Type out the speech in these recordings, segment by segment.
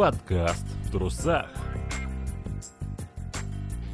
Подкаст в трусах.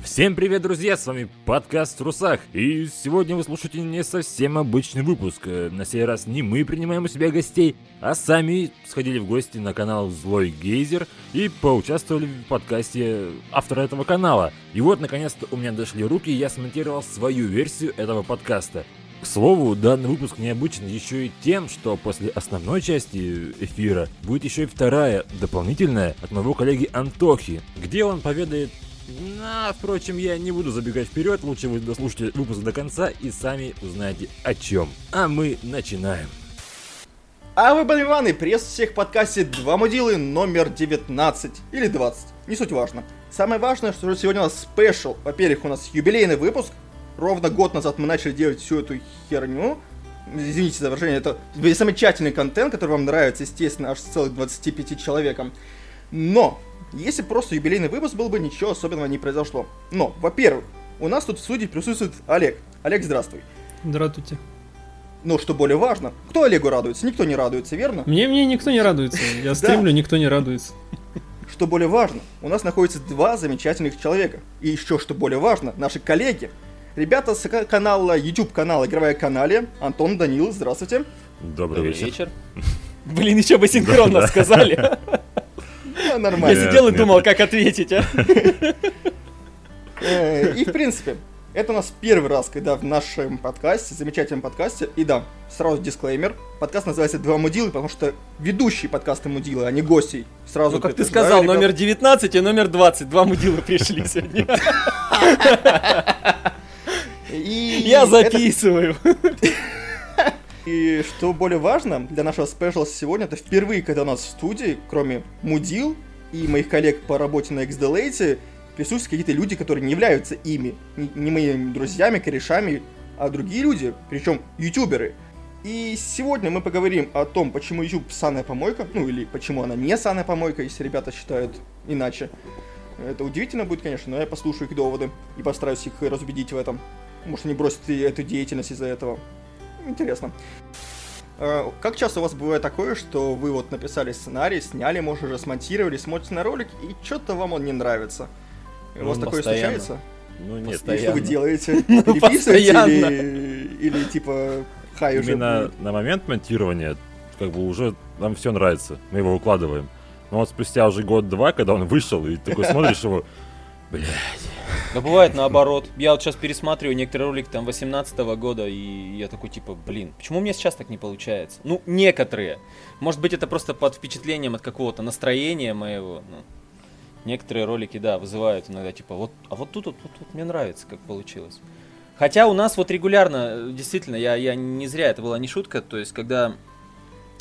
Всем привет, друзья, с вами подкаст в трусах, и сегодня вы слушаете не совсем обычный выпуск. Э, На сей раз не мы принимаем у себя гостей, а сами сходили в гости на канал Злой Гейзер и поучаствовали в подкасте автора этого канала. И вот, наконец-то, у меня дошли руки, и я смонтировал свою версию этого подкаста. К слову, данный выпуск необычен еще и тем, что после основной части эфира будет еще и вторая, дополнительная, от моего коллеги Антохи, где он поведает но, впрочем, я не буду забегать вперед, лучше вы дослушайте выпуск до конца и сами узнаете о чем. А мы начинаем. А вы были Иван пресс всех подкасте «Два мудилы» номер 19 или 20, не суть важно. Самое важное, что сегодня у нас спешл. Во-первых, у нас юбилейный выпуск. Ровно год назад мы начали делать всю эту херню. Извините за выражение, это замечательный контент, который вам нравится, естественно, аж с целых 25 человеком. Но, если просто юбилейный выпуск был бы, ничего особенного не произошло. Но, во-первых, у нас тут в студии присутствует Олег. Олег, здравствуй. Здравствуйте. Но что более важно, кто Олегу радуется? Никто не радуется, верно? Мне, мне никто не радуется. Я стримлю, никто не радуется. Что более важно, у нас находится два замечательных человека. И еще что более важно, наши коллеги. Ребята с канала, YouTube канала Игровая канале, Антон, Данил, здравствуйте. Добрый, Добрый вечер. вечер. Блин, еще бы синхронно сказали. А, Я нормально. сидел и думал, как ответить, а. Э, И в принципе, это у нас первый раз, когда в нашем подкасте, замечательном подкасте, и да, сразу дисклеймер, подкаст называется «Два мудилы», потому что ведущие подкасты мудилы, а не гостей. Сразу Ну, как ты сказал, ребят. номер 19 и номер 20. Два мудила пришли сегодня. И Я это- записываю. И что более важно для нашего спешла сегодня, это впервые, когда у нас в студии, кроме Мудил и моих коллег по работе на XDLate, присутствуют какие-то люди, которые не являются ими, не, не моими друзьями, корешами, а другие люди, причем ютуберы. И сегодня мы поговорим о том, почему YouTube саная помойка, ну или почему она не саная помойка, если ребята считают иначе. Это удивительно будет, конечно, но я послушаю их доводы и постараюсь их разубедить в этом. Может, они бросят эту деятельность из-за этого. Интересно. Э, Как часто у вас бывает такое, что вы вот написали сценарий, сняли, может, уже смонтировали, смотрите на ролик, и что-то вам он не нравится? У Ну, вас такое постоянно. случается? Ну нет, И что вы Постоянно. делаете? Переписываете Постоянно. или, или типа хай уже? именно на момент монтирования, как бы уже нам все нравится, мы его укладываем. Но вот спустя уже год-два, когда он вышел, и такой смотришь его, блядь, Да бывает наоборот. Я вот сейчас пересматриваю некоторые ролики там 18 года, и я такой типа, блин, почему мне сейчас так не получается? Ну, некоторые. Может быть, это просто под впечатлением от какого-то настроения моего. ну. некоторые ролики, да, вызывают иногда типа, вот, а вот тут вот, вот, вот мне нравится, как получилось. Хотя у нас вот регулярно, э, действительно, я, я не зря, это была не шутка, то есть, когда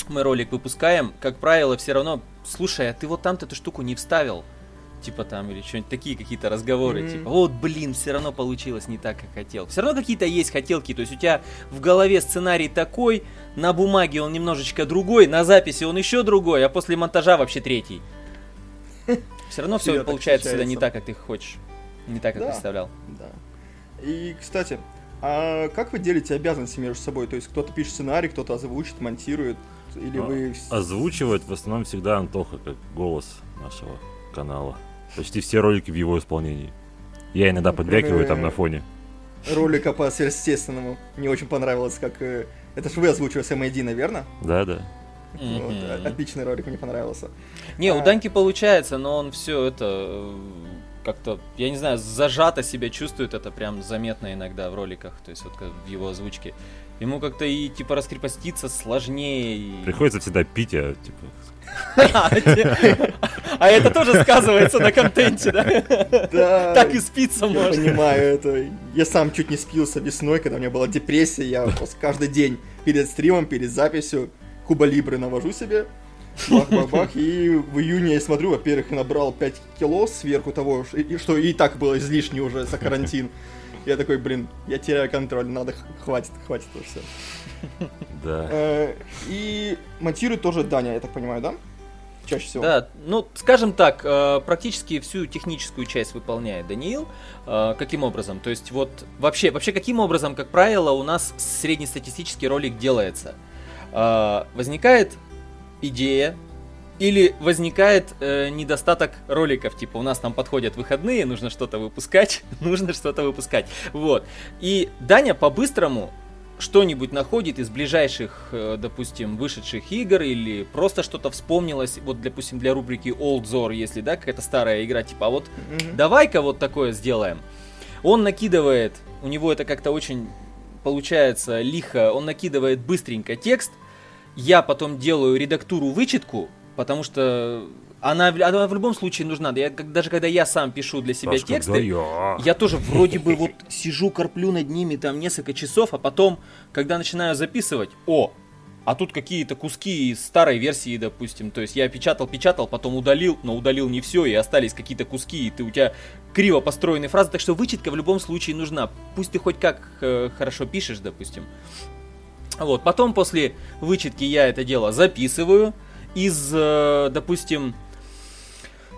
мы ролик выпускаем, как правило, все равно, слушай, а ты вот там-то эту штуку не вставил, типа там, или что-нибудь такие какие-то разговоры, Мгм. типа, вот, блин, все равно получилось не так, как хотел. Все равно какие-то есть хотелки, то есть у тебя в голове сценарий такой, на бумаге он немножечко другой, на записи он еще другой, а после монтажа вообще третий. Все равно все получается всегда не так, как ты хочешь. Не так, как Да. представлял. Да. И, кстати, а как вы делите обязанности между собой? То есть кто-то пишет сценарий, кто-то озвучит, монтирует, или А, вы... озвучивает в основном всегда Антоха, как голос нашего канала. Почти все ролики в его исполнении. Я иногда подвякиваю там кроме- на фоне. ролика по сверхъестественному. Мне очень понравилось, как... э, Это же вы озвучивали Сэм Эйди, наверно? Да-да. Вот, отличный ролик, мне понравился. Не, у А. Даньки получается, но он все это э, как-то, я не знаю, зажато себя чувствует, это прям заметно иногда в роликах, то есть вот как в его озвучке. Ему как-то и типа раскрепоститься сложнее. и- Приходится всегда пить, а типа. А это тоже сказывается на контенте, да? Да, Так и спиться я можно. понимаю это. Я сам чуть не спился весной, когда у меня была депрессия. Я просто каждый день перед стримом, перед записью Куба Либры навожу себе. Бах-бах-бах. И в июне я смотрю, во-первых, набрал 5 кило сверху того, что и так было излишне уже за карантин. Я такой, блин, я теряю контроль, надо, хватит, хватит уже все. Да. И монтирует тоже Даня, я так понимаю, да? Чаще всего. Да, ну, скажем так, э, практически всю техническую часть выполняет Даниил. Э, Каким образом? То есть вот вообще, вообще каким образом, как правило, у нас среднестатистический ролик делается? Э, Возникает идея, Или возникает э, недостаток роликов, типа у нас там подходят выходные, нужно что-то выпускать, нужно что-то выпускать. Вот. И Даня по-быстрому что-нибудь находит из ближайших, э, допустим, вышедших игр или просто что-то вспомнилось, вот, допустим, для рубрики Old Zor, если, да, какая-то старая игра, типа, а вот Мгм. давай-ка вот такое сделаем. Он накидывает, у него это как-то очень получается лихо, он накидывает быстренько текст, я потом делаю редактуру, вычетку, потому что она, она в любом случае нужна. Я, даже когда я сам пишу для себя Сашка, тексты, да я. я тоже вроде бы вот сижу, корплю над ними там несколько часов, а потом, когда начинаю записывать, о, а тут какие-то куски из старой версии, допустим. То есть я печатал, печатал, потом удалил, но удалил не все, и остались какие-то куски, и ты у тебя криво построенные фразы. Так что вычетка в любом случае нужна. Пусть ты хоть как э, хорошо пишешь, допустим. Вот, потом после вычетки я это дело записываю из, э, допустим,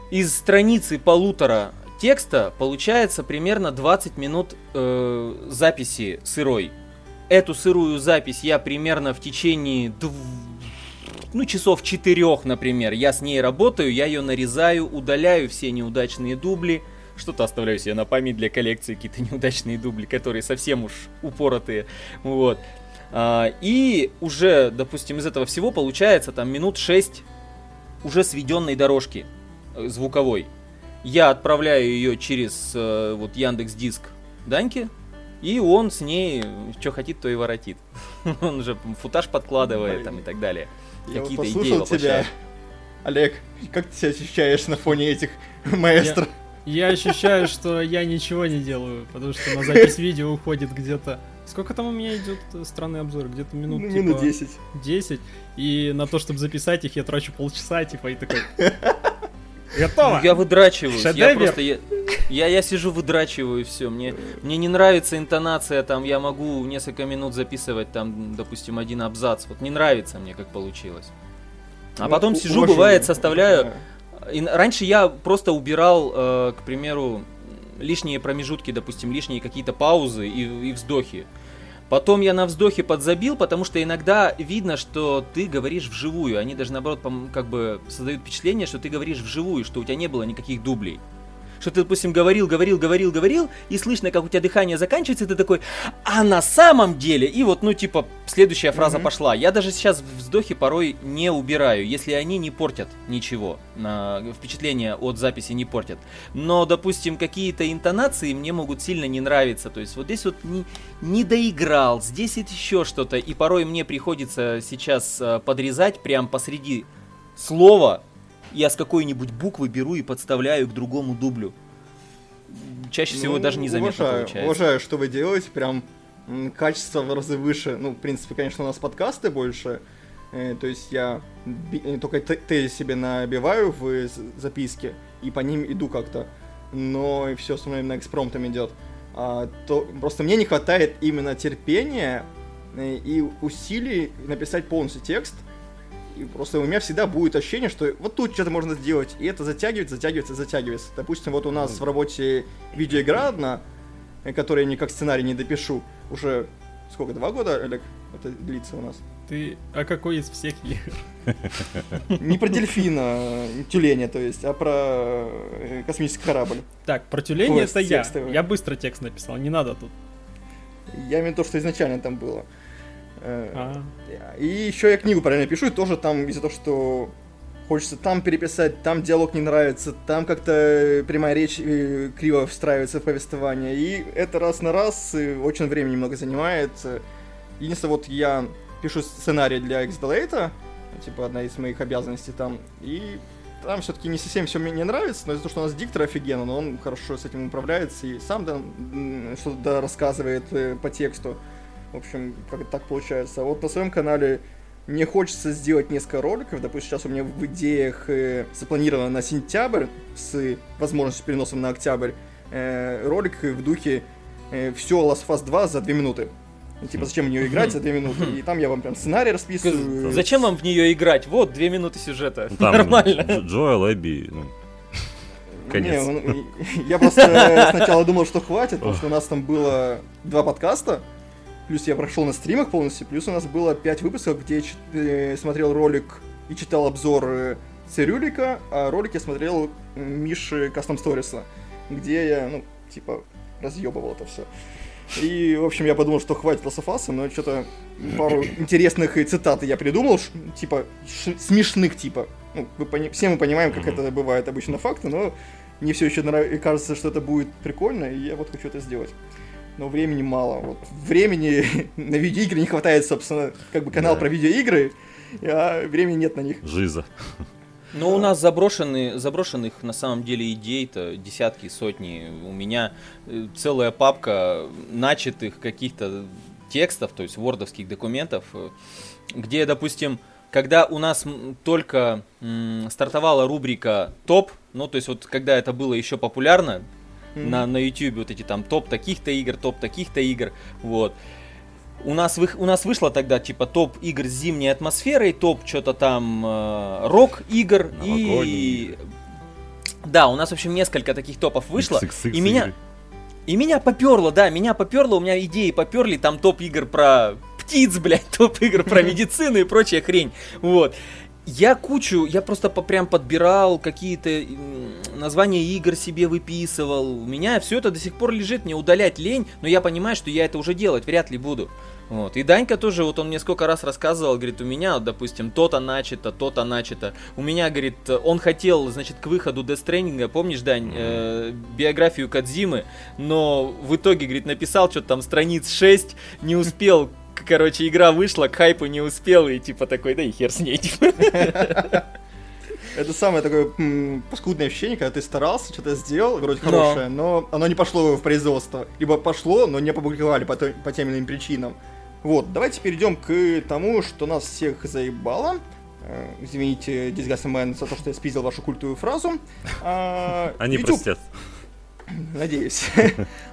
из страницы полутора текста получается примерно 20 минут э, записи сырой. Эту сырую запись я примерно в течение дв- ну, часов четырех, например, я с ней работаю, я ее нарезаю, удаляю все неудачные дубли, что-то оставляю себе на память для коллекции, какие-то неудачные дубли, которые совсем уж упоротые, вот. А, и уже, допустим, из этого всего получается там минут 6 уже сведенной дорожки звуковой. Я отправляю ее через э, вот Яндекс Диск Даньке, и он с ней что хотит, то и воротит. Он уже футаж подкладывает там и так далее. Я вот Какие-то идеи тебя. Олег, как ты себя ощущаешь на фоне этих маэстро? Я ощущаю, что я ничего не делаю, потому что на запись видео уходит где-то... Сколько там у меня идет э, странный обзор? Где-то минут, Ну, типа, минут 10. 10. И на то, чтобы записать их, я трачу полчаса, типа, и такой... Готово! Ну, Я выдрачиваюсь. Я Шедевр. просто я, я, я сижу, выдрачиваю все. Мне, мне не нравится интонация, там я могу несколько минут записывать, там, допустим, один абзац. Вот не нравится мне, как получилось. А Ну, потом сижу, бывает, составляю. И раньше я просто убирал, э, к примеру, лишние промежутки, допустим, лишние какие-то паузы и, и вздохи. Потом я на вздохе подзабил, потому что иногда видно, что ты говоришь вживую. Они даже наоборот как бы создают впечатление, что ты говоришь вживую, что у тебя не было никаких дублей. Что ты, допустим, говорил, говорил, говорил, говорил, и слышно, как у тебя дыхание заканчивается, и ты такой, а на самом деле, и вот, ну, типа, следующая фраза Мгм. пошла. Я даже сейчас вздохи порой не убираю, если они не портят ничего, на впечатление от записи не портят. Но, допустим, какие-то интонации мне могут сильно не нравиться, то есть вот здесь вот не, не доиграл, здесь это еще что-то, и порой мне приходится сейчас э, подрезать прям посреди слова, я с какой-нибудь буквы беру и подставляю к другому дублю. Чаще всего Ну, даже незаметно уважаю, получается. Уважаю, что вы делаете, прям качество в разы выше. Ну, в принципе, конечно, у нас подкасты больше. э, то есть я э, только те- тезис себе набиваю в записке и по ним иду как-то. Но и все остальное именно экспромтом идет. А, то, просто мне не хватает именно терпения э, и усилий написать полностью текст. И просто у меня всегда будет ощущение, что вот тут что-то можно сделать, и это затягивается, затягивается, затягивается. Допустим, вот у нас в работе видеоигра одна, э, которую я никак сценарий не допишу, уже сколько, два года, Олег, это длится у нас? Ты... А какой из всех игр? Не про дельфина, э, тюленя, то есть, а про э, космический корабль. Так, про тюленя это я. Я быстро текст написал, не надо тут. Я имею в виду то, что изначально там было. Э, А, И еще я книгу параллельно пишу, и тоже там из-за того, что хочется там переписать, там диалог не нравится, там как-то прямая речь э, криво встраивается в повествование. И это раз на раз э, очень времени много занимает. Э, Единственное, вот я пишу сценарий для X-Delate, типа одна из моих обязанностей там, и там все-таки не совсем все мне нравится, но из-за того, что у нас диктор офигенно, но он хорошо с этим управляется и сам да, что-то да, рассказывает э, по тексту. В общем, как это так получается. А вот на своем канале мне хочется сделать несколько роликов. Допустим, сейчас у меня в идеях э, запланировано на сентябрь с возможностью переноса на октябрь э, ролик в духе э, все Last of Us 2 за 2 минуты. Типа, зачем в нее играть за 2 минуты? И там я вам прям сценарий расписываю. Зачем вам в нее играть? Вот, две минуты сюжета. Ну, там Нормально. Дж- Джоэл, Эбби, ну, конец. Не, ну, и- я просто сначала думал, что хватит, потому что у нас там было два подкаста, плюс я прошел на стримах полностью, плюс у нас было пять выпусков, где я э, смотрел ролик и читал обзор э, Цирюлика, а ролик я смотрел Миши Custom Stories, где я, ну, типа, разъебывал это все. И, в общем, я подумал, что хватит Us, но что-то пару интересных цитат я придумал, типа, смешных, типа. Ну, вы пони- все мы понимаем, как это бывает обычно факты, но мне все еще нрав- кажется, что это будет прикольно, и я вот хочу это сделать. Но времени мало. Вот времени на видеоигры не хватает, собственно, как бы канал Да. про видеоигры, а времени нет на них. Жиза. Но у нас заброшены, заброшенных на самом деле идей-то десятки, сотни. У меня э, целая папка начатых каких-то текстов, то есть вордовских документов, э, где, допустим, когда у нас только м, стартовала рубрика топ, ну то есть вот когда это было еще популярно, Мгм. на, на YouTube вот эти там топ таких-то игр, топ таких-то игр, вот. У нас, вы, у нас вышло тогда типа топ игр с зимней атмосферой, топ что-то там э, рок игр и... Да, у нас, в общем, несколько таких топов вышло. XXX и меня, и меня поперло, да, меня поперло, у меня идеи поперли, там топ игр про птиц, блядь, топ игр про медицину и прочая хрень. Вот. Я кучу, я просто по, прям подбирал какие-то названия игр себе выписывал. У меня все это до сих пор лежит, мне удалять лень, но я понимаю, что я это уже делать вряд ли буду. Вот. И Данька тоже, вот он мне сколько раз рассказывал, говорит, у меня, допустим, то-то начато, то-то начато. У меня, говорит, он хотел, значит, к выходу Death Stranding, помнишь, Дань, э, биографию Кадзимы, но в итоге, говорит, написал что-то там страниц 6, не успел, короче, игра вышла, к хайпу не успел, и типа такой, да и хер с ней, типа. Это самое такое м, паскудное ощущение, когда ты старался, что-то сделал, вроде Но. хорошее, но оно не пошло в производство. Либо пошло, но не опубликовали по, той- по тем или иным причинам. Вот, давайте перейдем к тому, что нас всех заебало. Э, Извините, Disgusting за то, что я спиздил вашу культовую фразу. А, Они YouTube простят. Надеюсь.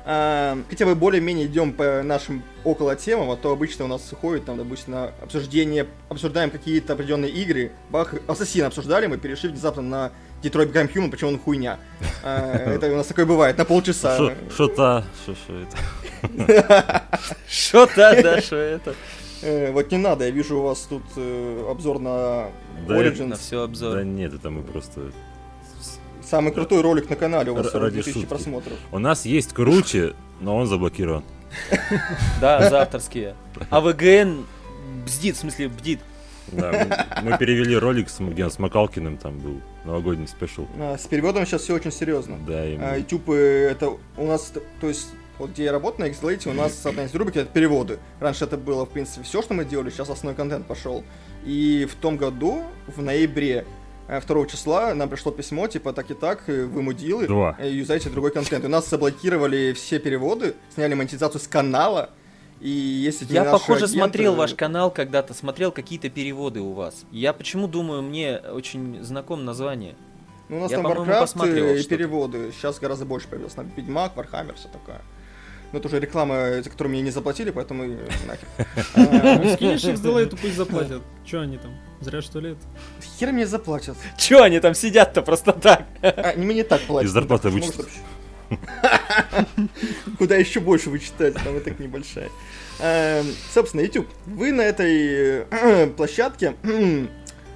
А, Хотя бы более-менее идем по нашим около темам, а то обычно у нас уходит, там, допустим, на обсуждение, обсуждаем какие-то определенные игры. Бах, Ассасин обсуждали, мы перешли внезапно на Detroit Become Human, почему он хуйня. А, Это у нас такое бывает, на полчаса. Шо-то, шо шо это. Что-то, да, что это. Э, Вот не надо, я вижу у вас тут э, обзор на Да Origins. На все обзор. Да нет, это мы просто... Самый крутой ролик на канале, у вас Р- 42 ради тысячи шутки. просмотров. У нас есть круче, но он заблокирован. Да, за авторские. А ВГН бздит, в смысле бдит. Да, мы, перевели ролик, с, где с Макалкиным, там был новогодний спешл. А, С переводом сейчас все очень серьезно. Да, и мы- А, YouTube э, это у нас, то есть, вот где я работаю на Xlate, у нас одна из рубрик это переводы. Раньше это было, в принципе, все, что мы делали, сейчас основной контент пошел. И в том году, в ноябре, 2 числа нам пришло письмо, типа, так и так, э, вы мудилы, Два. э, юзайте другой контент. И у нас заблокировали все переводы, сняли монетизацию с канала, и если Я, похоже, агенты- смотрел ваш канал когда-то, смотрел какие-то переводы у вас. Я почему думаю, мне очень знаком название. Ну, у нас Я, там Warcraft и переводы. Сейчас гораздо больше появилось. Там Ведьмак, Warhammer, все такое. Но это уже реклама, за которую мне не заплатили, поэтому и нахер. А, Ну, скинешь их Делейту, пусть заплатят. Че они там? Зря что ли это? Хер мне заплатят. Чё они там сидят-то просто так? А, не мне так платят. Из зарплаты Ну, вычтут. что- Куда еще больше вычитать, там и так небольшая. Эм, Собственно, YouTube, вы на этой э, площадке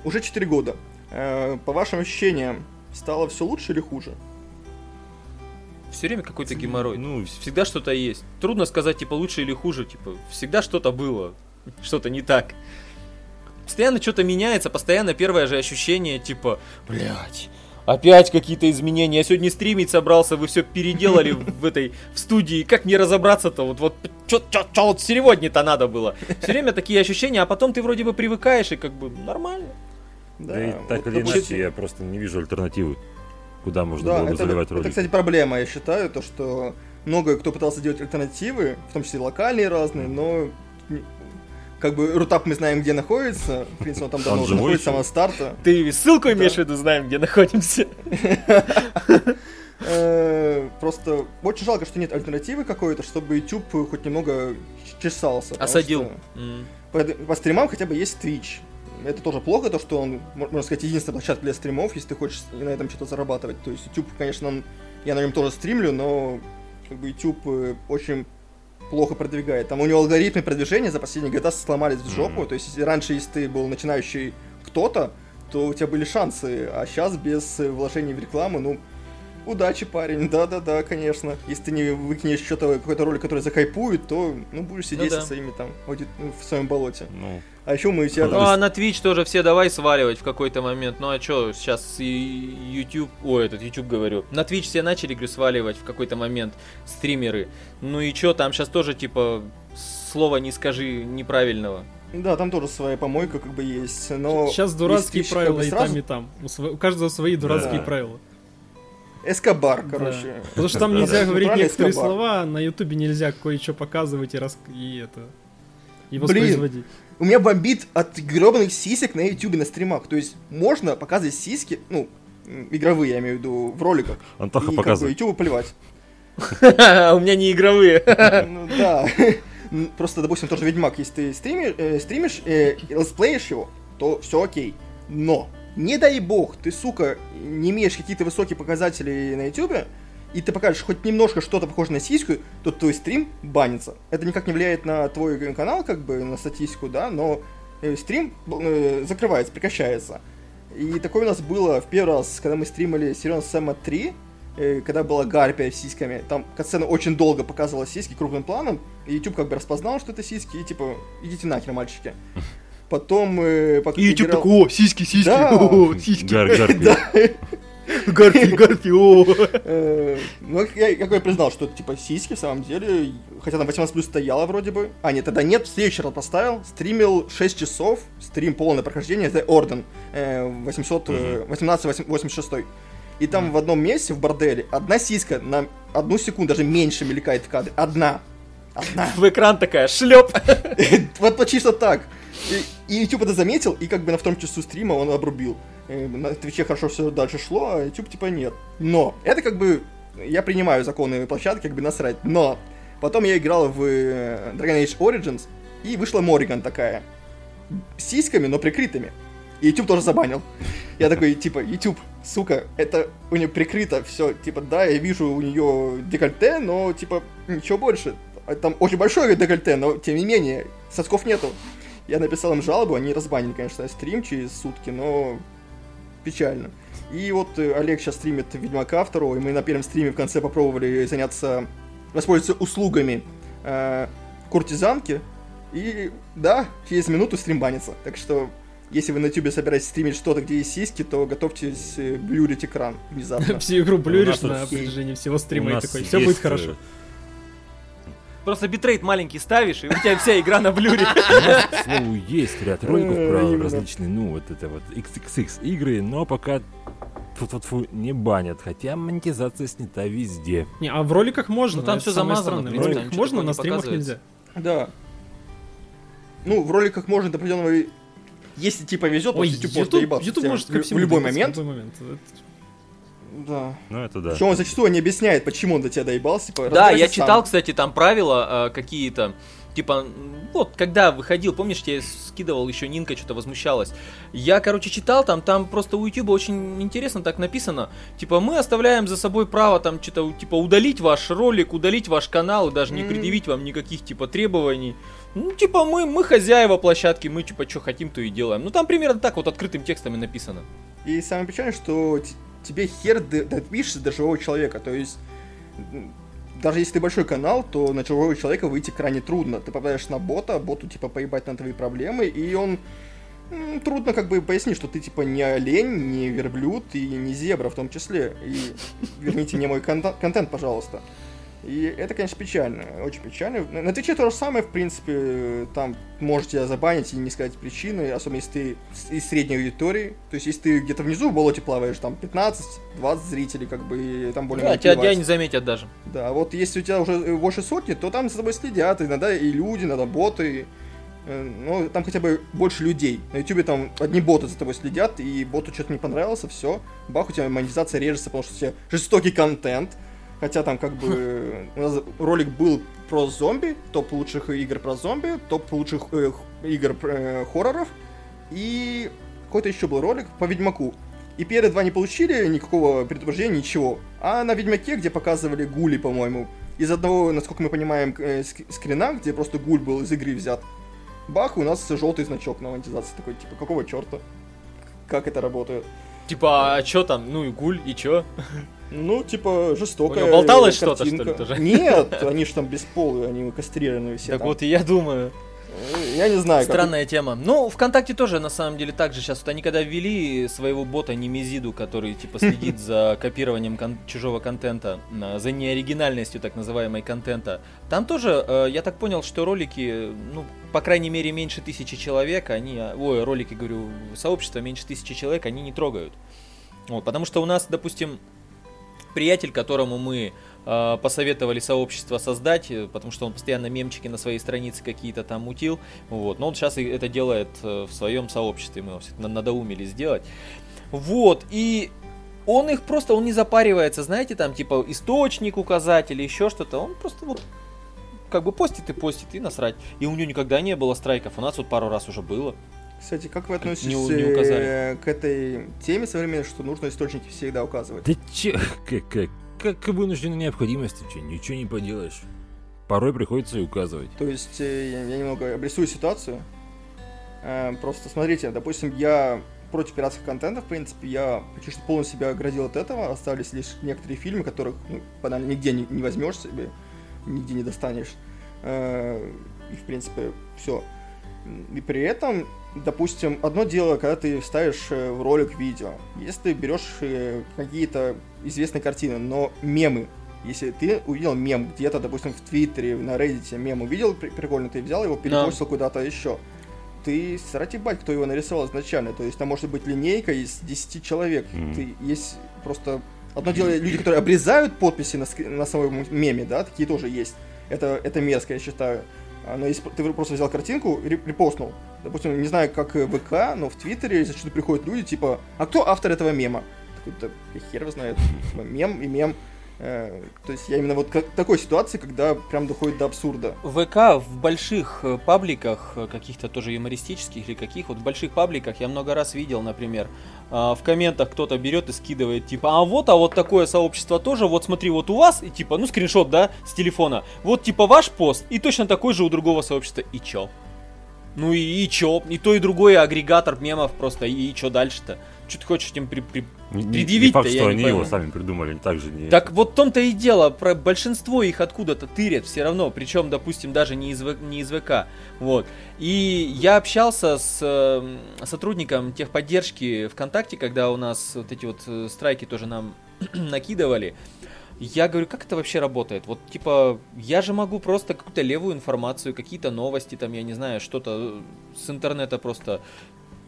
уже 4 года. Э, По вашим ощущениям, стало все лучше или хуже? Все время какой-то геморрой. Ну, Всегда что-то есть. Трудно сказать, типа, лучше или хуже. Типа, всегда что-то было. Что-то не так. Постоянно что-то меняется, постоянно первое же ощущение, типа, блядь, опять какие-то изменения. Я сегодня стримить собрался, вы все переделали в этой в студии. Как мне разобраться-то? Вот, вот, что вот сегодня-то надо было? Все время такие ощущения, а потом ты вроде бы привыкаешь и как бы нормально. да и так вот или иначе, я просто не вижу альтернативы, куда можно Да, было бы это, заливать это, ролики. кстати, проблема, я считаю, то, что много кто пытался делать альтернативы, в том числе локальные разные, но как бы Рутап мы знаем, где находится, в принципе, он там давно Он уже находится с еще? самого старта. Ты ссылку имеешь в виду, знаем, где находимся. Э, Просто очень жалко, что нет альтернативы какой-то, чтобы YouTube хоть немного чесался. Осадил. что. По, по стримам хотя бы есть Twitch. Это тоже плохо, то, что он, мо- можно сказать, единственная площадка для стримов, если ты хочешь на этом что-то зарабатывать. То есть YouTube, конечно, он- я на нем тоже стримлю, но как бы YouTube э, очень плохо продвигает. Там у него алгоритмы продвижения за последние года сломались в жопу. Мгм. То есть если раньше, если ты был начинающий кто-то, то у тебя были шансы, а сейчас без э, вложений в рекламу, ну, удачи, парень, да-да-да, конечно. Если ты не выкинешь что-то, какой-то ролик, который захайпует, то, ну, будешь сидеть Ну да. со своими там, ну, в своем болоте. Ну, А еще мы тебя Ну там... а на Twitch тоже все давай сваливать в какой-то момент. Ну а чё, сейчас и YouTube, ой, этот YouTube говорю. На Twitch все начали, говорю, сваливать в какой-то момент стримеры. Ну и чё, там сейчас тоже типа слова не скажи неправильного. Да, там тоже своя помойка как бы есть, но... Сейчас дурацкие правила и сразу- там, и там. У, у каждого свои дурацкие Да. правила. Эскобар, Да. короче. Потому что там Да, нельзя да. говорить некоторые Эскобар. слова, на Ютубе нельзя кое-что показывать и, рас... и это... И Блин. воспроизводить. У меня бомбит от гребаных сисек на ютубе на стримах. То есть можно показывать сиськи, ну, игровые, я имею в виду, в роликах. Антоха и как бы показывает. ютубу плевать. У меня не игровые. Ну, да. Просто, допустим, тоже Ведьмак, если ты стримишь, э, стримишь э, и летсплеишь его, то все окей. Но, не дай бог, ты, сука, не имеешь какие-то высокие показатели на ютубе, и ты покажешь хоть немножко что-то похоже на сиську, то твой стрим банится. Это никак не влияет на твой канал, как бы, на статистику, да, но э, стрим э, закрывается, прекращается. И такое у нас было в первый раз, когда мы стримили Сирен Сэма 3, э, когда была гарпия с сиськами. Там катсцена очень долго показывала сиськи крупным планом, и YouTube как бы распознал, что это сиськи, и типа, идите нахер, мальчики. Потом... э, пока И YouTube играл- такой, о, сиськи, сиськи, Да. о, сиськи. Гар, гар, Да. Гарпи, гарпи, о. Э, Ну, я, я как бы признал, что это типа сиськи в самом деле. Хотя там 18 плюс стояло вроде бы. А, нет, тогда нет, в следующий раз поставил. Стримил 6 часов. Стрим полное прохождение. The Orden. э, 800, э, 1886. И там в одном месте, в борделе, одна сиська на одну секунду, даже меньше мелькает в кадре. Одна. Одна. В экран такая, шлеп. Вот вот чисто так. И, и YouTube это заметил, и как бы на втором часу стрима он обрубил. На Твиче хорошо все дальше шло, а YouTube типа нет. Но это как бы... Я принимаю законы площадки, как бы насрать. Но потом я играл в э, Dragon Age Origins, и вышла Мориган такая. Сиськами, но прикрытыми. И YouTube тоже забанил. Я такой, типа, YouTube, сука, это у нее прикрыто все. Типа, да, я вижу у нее декольте, но, типа, ничего больше. Там очень большое декольте, но, тем не менее, сосков нету. Я написал им жалобу, они разбанили, конечно, стрим через сутки, но печально. И вот э, Олег сейчас стримит Ведьмака второго, и мы на первом стриме в конце попробовали заняться, воспользоваться услугами э, куртизанки. И да, через минуту стрим банится. Так что, если вы на ютубе собираетесь стримить что-то, где есть сиськи, то готовьтесь э, блюрить экран внезапно. Всю игру блюришь на протяжении всего стрима и такой, все будет э, хорошо. Просто битрейт маленький ставишь, и у тебя вся игра на блюре. К слову, есть ряд роликов про различные, ну, вот это вот XXX игры, но пока фу не банят, хотя монетизация снята везде. Не, а в роликах можно. Ну, там самое замазано, в роликах можно, на стримах нельзя. Да. Ну, в роликах можно до определенного... Если типа везет, то Ой, YouTube, может YouTube, доебаться YouTube может в- любой момент. В любой момент. Да. Ну, это да. Причем он зачастую не объясняет, почему он до тебя доебался. Типа, Да, я сам. читал, кстати, там правила э, какие-то. Типа, вот, когда выходил, помнишь, я скидывал, еще Нинка что-то возмущалась. Я, короче, читал там, там просто у Ютуба очень интересно так написано. Типа, мы оставляем за собой право там что-то, типа, удалить ваш ролик, удалить ваш канал и даже не предъявить вам никаких, типа, требований. Ну, типа, мы, мы хозяева площадки, мы, типа, что хотим, то и делаем. Ну, там примерно так вот открытым текстом и написано. И самое печальное, что тебе хер допишется до живого человека. То есть, даже если ты большой канал, то на живого человека выйти крайне трудно. Ты попадаешь на бота, боту типа поебать на твои проблемы, и он трудно как бы пояснить, что ты типа не олень, не верблюд и не зебра в том числе. И верните мне мой контент, пожалуйста. И это, конечно, печально, очень печально. На Твиче то же самое, в принципе, там можете забанить и не сказать причины, особенно если ты из средней аудитории. То есть, если ты где-то внизу в болоте плаваешь, там 15-20 зрителей, как бы, и там более Да, тебя, тебя не заметят даже. Да, вот если у тебя уже больше сотни, то там за тобой следят, иногда и люди, иногда боты. Э, Ну, там хотя бы больше людей. На ютубе там одни боты за тобой следят, и боту что-то не понравился, все. Бах, у тебя монетизация режется, потому что у тебя жестокий контент. Хотя там как бы нас ролик был про зомби, топ лучших игр про зомби, топ лучших э, игр э, хорроров. И какой-то еще был ролик по Ведьмаку. И первые два не получили никакого предупреждения, ничего. А на Ведьмаке, где показывали гули, по-моему, из одного, насколько мы понимаем, э, ск- скрина, где просто гуль был из игры взят, бах, у нас желтый значок на монетизации такой, типа, какого черта? как это работает. Типа, а чё там? Ну и гуль, и чё? Ну, типа, жестокая У него болталось что-то, что ли, тоже? Нет, они же там бесполые, они кастрированные все Так там. вот и я думаю. Я не знаю, как- Странная тема. Ну, ВКонтакте тоже, на самом деле, так же сейчас. Вот они когда ввели своего бота Немезиду, который, типа, следит за копированием кон- чужого контента, на- за неоригинальностью, так называемой, контента, там тоже, э, я так понял, что ролики, ну, по крайней мере, меньше тысячи человек, они, а, ой, ролики, говорю, сообщество меньше тысячи человек, они не трогают. Вот, потому что у нас, допустим, приятель, которому мы э, посоветовали сообщество создать, э, потому что он постоянно мемчики на своей странице какие-то там мутил, вот, но он сейчас это делает э, в своем сообществе, мы его надоумили сделать. Вот, и он их просто, он не запаривается, знаете, там, типа, источник указать или еще что-то, он просто вот как бы постит и постит, и насрать. И у него никогда не было страйков, у нас вот пару раз уже было. Кстати, как вы относитесь Не не указали. э, к этой теме современной, что нужно источники всегда указывать? Да че, как, как, как вынужденная необходимость, че, ничего не поделаешь. Порой приходится и указывать. То есть, э, я, я немного обрисую ситуацию. Э, Просто смотрите, допустим, я против пиратского контента, в принципе, я почти полностью себя оградил от этого. Остались лишь некоторые фильмы, которых ну, банально нигде не, не возьмешь себе, нигде не достанешь. И, в принципе, все. И при этом, допустим, одно дело, когда ты ставишь э, в ролик видео. Если ты берешь э, какие-то известные картины, но мемы, если ты увидел мем где-то, допустим, в Твиттере, на Reddit мем увидел при- прикольно, ты взял его, перепостил куда-то еще, ты срать ебать, кто его нарисовал изначально. То есть там может быть линейка из 10 человек. Мгм. Ты есть просто... Одно дело люди, которые обрезают подписи на, ск- на самом меме, да, такие тоже есть. Это, это мерзко, я считаю. Но если ты просто взял картинку репостнул, допустим, не знаю, как э, в ВК, но в Твиттере зачастую приходят люди, типа, а кто автор этого мема? Такой, да хер его знает, типа, мем и мем. Э, То есть я именно вот к такой ситуации, когда прям доходит до абсурда. ВК в больших э, пабликах, э, каких-то тоже юмористических или каких, вот в больших пабликах я много раз видел, например, в комментах кто-то берет и скидывает, типа, а вот, а вот такое сообщество тоже, вот смотри, вот у вас, и типа, ну скриншот, да, с телефона, вот типа ваш пост, и точно такой же у другого сообщества, и чё? Ну и, и чё? И то, и другое агрегатор мемов просто, и, и чё дальше-то? Что ты хочешь этим при, при- Не- не- факт, что они пойму. его сами придумали, они также не... Так вот в том-то и дело, про большинство их откуда-то тырят все равно, причем, допустим, даже не из, не из ВК. Вот. И я общался с э, сотрудником техподдержки ВКонтакте, когда у нас вот эти вот э, страйки тоже нам накидывали. Я говорю, как это вообще работает? Вот, типа, я же могу просто какую-то левую информацию, какие-то новости, там, я не знаю, что-то э, с интернета просто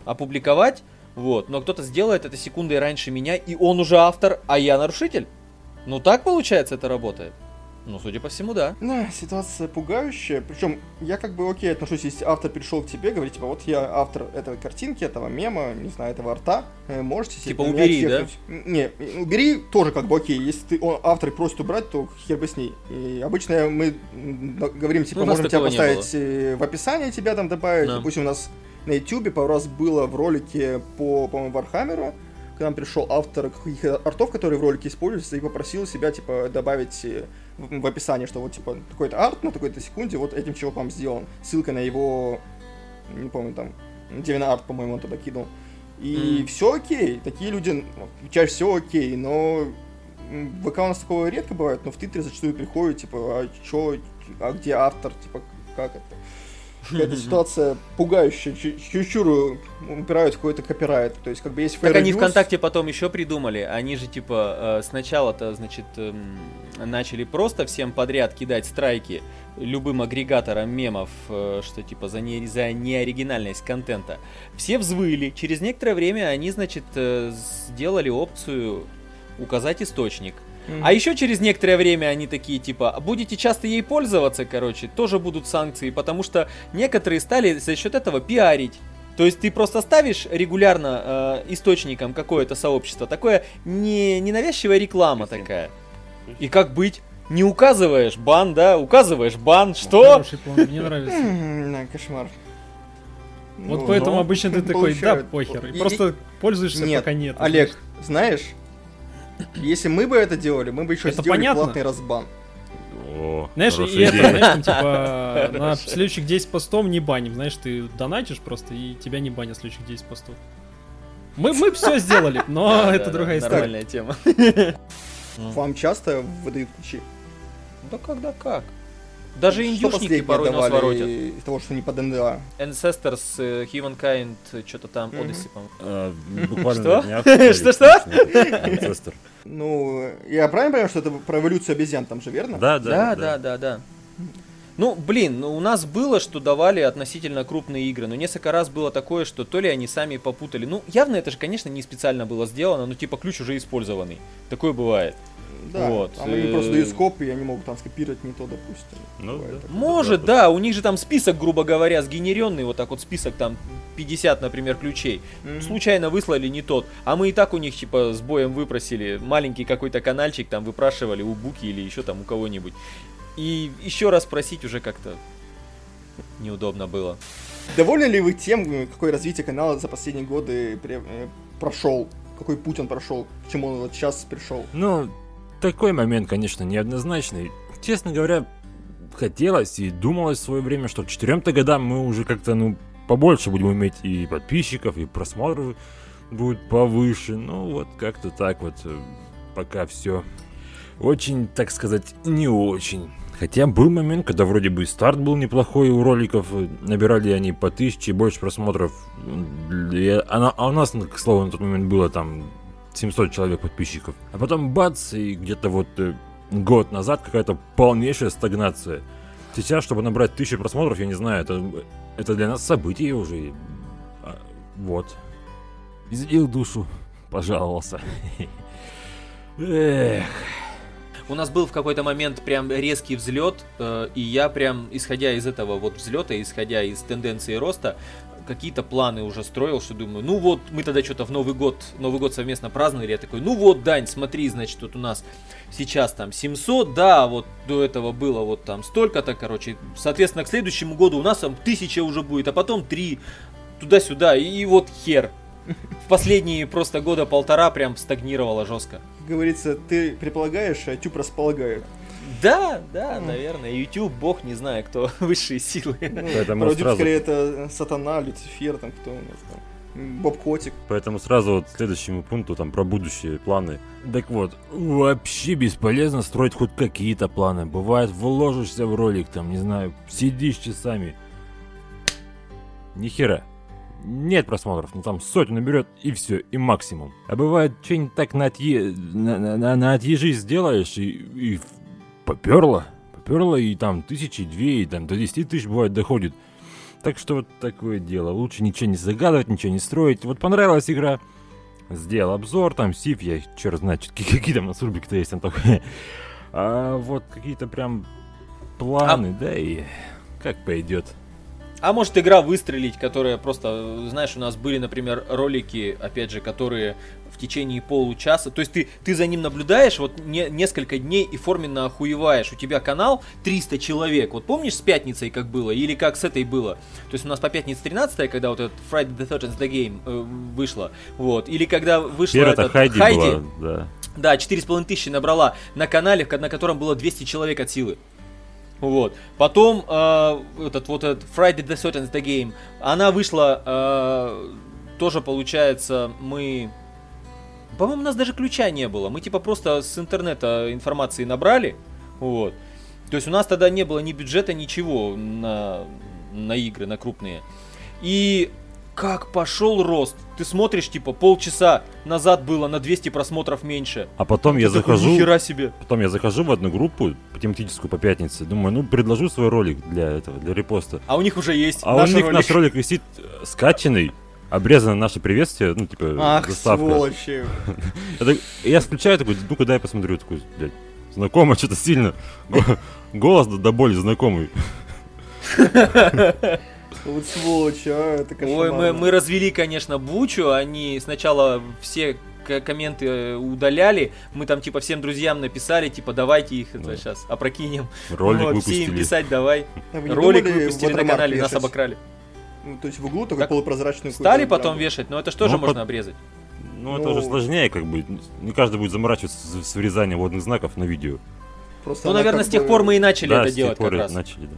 опубликовать, вот, но кто-то сделает это секундой раньше меня, и он уже автор, а я нарушитель. Ну так получается это работает. Ну, судя по всему, да. Да, ситуация пугающая. Причем я как бы окей отношусь, если автор пришел к тебе, говорит, типа, вот я автор этой картинки, этого мема, не знаю, этого арта, э, можете себе Типа, убери, да? чекнуть». Не, убери тоже как бы окей. Если ты, он, автор просит убрать, то хер бы с ней. И обычно мы говорим, типа, Ну, можем тебя поставить э, в описании, тебя там добавить. Да. Допустим, у нас на YouTube пару раз было в ролике по, по-моему, Вархаммеру, к нам пришел автор каких-то артов, которые в ролике используются, и попросил себя, типа, добавить э, в, в описании, что вот, типа, такой-то арт на такой-то секунде вот этим чуваком сделан. Ссылка на его, не помню, там, арт, по-моему, он туда кинул. И Мгм. все окей, такие люди, ну, чаще всего окей, но в ВК у нас такого редко бывает, но в Твиттере зачастую приходит, типа, а чё, а где автор, типа, как это? Какая-то ситуация пугающая, чу- чуть-чуть упирают в какой-то копирайт. То есть, как бы есть Так они ВКонтакте потом еще придумали. Они же типа э, сначала-то, значит, эм, начали просто всем подряд кидать страйки любым агрегаторам мемов, э, что типа за, не, за неоригинальность контента. Все взвыли. Через некоторое время они, значит, э, сделали опцию указать источник. А еще через некоторое время они такие, типа, будете часто ей пользоваться, короче, тоже будут санкции, потому что некоторые стали за счет этого пиарить. То есть ты просто ставишь регулярно э, источником какое-то сообщество, такое не, ненавязчивая реклама такая. И как быть? Не указываешь бан, да? Указываешь бан, что? Хороший план, мне нравится. Кошмар. Вот Ну, поэтому но обычно ты такой, да, похер. И И- просто пользуешься, Нет, пока нет. Олег, знаешь, если мы бы это делали, мы бы еще Это сделали понятно. платный разбан. О, Знаешь, и это, идея. знаешь, там, типа, на следующих 10 постов не баним. Знаешь, ты донатишь просто, и тебя не банят следующих 10 постов. Мы, мы все сделали, но Да, это да, другая история. Нормальная тема. Вам часто выдают ключи? Да когда как? Даже индюшники порой нас давали воротят. из того, что не под НДА? Ancestors, э, Humankind, что-то там, Мгм. Odyssey, по-моему. А, Буквально Что-что? Ancestor. Ну, я правильно понимаю, что это про эволюцию обезьян там же, верно? Да, Да, да, да, да, да. Ну, блин, ну, у нас было, что давали относительно крупные игры, но несколько раз было такое, что то ли они сами попутали. Ну, явно это же, конечно, не специально было сделано, но типа ключ уже использованный. Такое бывает. Да, Вот, там они э, просто дают скоп, и они могут там скопировать не то, допустим. Ну, да. Может, да, у них же там список, грубо говоря, сгенеренный, вот так вот список там 50, например, ключей. Мгм. Случайно выслали не тот. А мы и так у них, типа, с боем выпросили. Маленький какой-то канальчик там выпрашивали у Буки или еще там у кого-нибудь. И еще раз просить уже как-то неудобно было. Довольны ли вы тем, какое развитие канала за последние годы э, прошел? Какой путь он прошел? К чему он вот сейчас пришел? Ну, такой момент, конечно, неоднозначный. Честно говоря, хотелось и думалось в свое время, что к четырем-то годам мы уже как-то, ну, побольше будем иметь и подписчиков, и просмотров будет повыше. Ну, вот как-то так вот э, пока все очень, так сказать, не очень. Хотя был момент, когда вроде бы старт был неплохой у роликов, набирали они по тысяче больше просмотров. Она- а у нас, к слову, на тот момент было там 700 человек подписчиков. А потом бац, и где-то вот э, год назад какая-то полнейшая стагнация. Сейчас, чтобы набрать тысячу просмотров, я не знаю, это, это для нас событие уже. А, Вот. Излил душу, пожаловался. Эх. У нас был в какой-то момент прям резкий взлет, э, и я прям, исходя из этого вот взлета, исходя из тенденции роста, какие-то планы уже строил, что думаю, ну вот, мы тогда что-то в Новый год, Новый год совместно праздновали, я такой, ну вот, Дань, смотри, значит, вот у нас сейчас там 700, да, вот до этого было вот там столько-то, короче, соответственно, к следующему году у нас там 1000 уже будет, а потом 3, туда-сюда, и, и вот хер. В последние просто года полтора прям стагнировало жестко. Говорится, ты предполагаешь, а Тюб располагает. Да, да, наверное. YouTube, бог, не знаю, кто высшие силы. Ну, Поэтому Пародист, сразу- скорее, это Сатана, Люцифер, там кто у нас там. Боб Котик. Поэтому сразу вот к следующему пункту там про будущие планы. Так вот, вообще бесполезно строить хоть какие-то планы. Бывает, вложишься в ролик, там, не знаю, сидишь часами. Ни хера. Нет просмотров, ну там сотню наберет и все, и максимум. А бывает, что-нибудь так на, отъе... на, на, на- на отъезжи сделаешь и, и поперло. Поперло и там тысячи, две, и там до 10 тысяч бывает доходит. Так что вот такое дело. Лучше ничего не загадывать, ничего не строить. Вот понравилась игра. Сделал обзор, там сив, я черт знает, какие, там у нас рубрики-то есть, там такое. А вот какие-то прям планы, да и как пойдет. А может игра выстрелить, которая просто, знаешь, у нас были, например, ролики, опять же, которые в течение получаса, то есть ты, ты за ним наблюдаешь вот не- несколько дней и форменно охуеваешь. У тебя канал 300 человек. Вот помнишь с пятницей как было? Или как с этой было? То есть у нас по пятнице 13 когда вот этот Friday the 13th The Game э, вышло. Вот. Или когда вышло Первая-то этот Хайди, Хайди, была, да. Да, 4,5 тысячи набрала на канале, на котором было 200 человек от силы. Вот. Потом э, этот вот этот Friday the 13th the Game, она вышла, э, тоже получается, мы... По-моему, у нас даже ключа не было. Мы типа просто с интернета информации набрали. Вот. То есть у нас тогда не было ни бюджета, ничего на, на игры, на крупные. И как пошел рост. Ты смотришь, типа, полчаса назад было на 200 просмотров меньше. А потом я Ты захожу, «Нихера себе. потом я захожу в одну группу тематическую по пятнице. Думаю, ну предложу свой ролик для этого, для репоста. А у них уже есть А у них ролик. наш ролик висит э, скачанный, обрезано наше приветствие, ну типа Ах, заставка. сволочи. Я, включаю такой, ну-ка дай посмотрю, такой, блядь, знакомо что-то сильно. Го- Голос до боли знакомый. Вот сволочи, а, это Ой, мы, мы развели, конечно, бучу. Они сначала все комменты э, удаляли. Мы там, типа, всем друзьям написали, типа, давайте их Да. сейчас опрокинем. Ролик Вот, все им выпустили. писать, давай. А вы Ролик выпустили на канале, нас вешать? обокрали. Ну, то есть в углу такой Так полупрозрачный Стали потом экран. вешать, но это же тоже Ну, можно под- обрезать. Ну, это Ну- уже сложнее, как бы. Не каждый будет заморачиваться с, с вырезанием водных знаков на видео. Просто Ну, наверное, с тех бы- пор мы и начали да, это с тех делать пор как и раз. начали, да.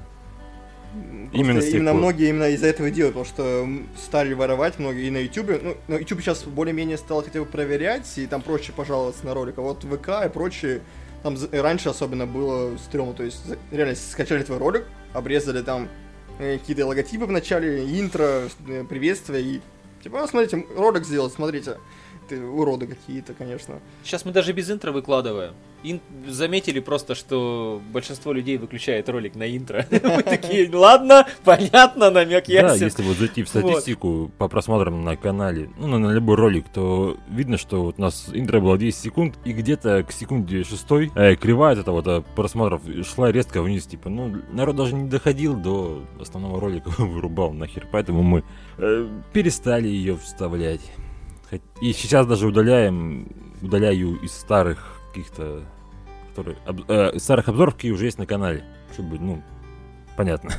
Именно Просто именно многие именно из-за этого делают, потому что стали воровать многие и на Ютубе. Ну, на YouTube сейчас более-менее стал хотя бы проверять, и там проще пожаловаться на ролик. А вот ВК и прочие, там раньше особенно было стрёмно. То есть реально скачали твой ролик, обрезали там э, какие-то логотипы в начале, интро, э, приветствия и типа, «А, смотрите, ролик сделал, смотрите. Ты уроды какие-то, конечно. Сейчас мы даже без интро выкладываем. Ин- Заметили просто, что большинство людей выключает ролик на интро. Мы такие, ладно, понятно, намек Да, ясен. если вот зайти в статистику по просмотрам на канале, ну, на, любой ролик, то видно, что вот у нас интро было 10 секунд, и где-то к секунде шестой э, кривая этого вот, э, просмотров шла резко вниз, типа, ну, народ даже не доходил до основного ролика, вырубал нахер, поэтому мы э, перестали ее вставлять. И сейчас даже удаляем, удаляю из старых каких-то, которые, об- э, из старых обзоров, какие уже есть на канале, чтобы, ну, понятно.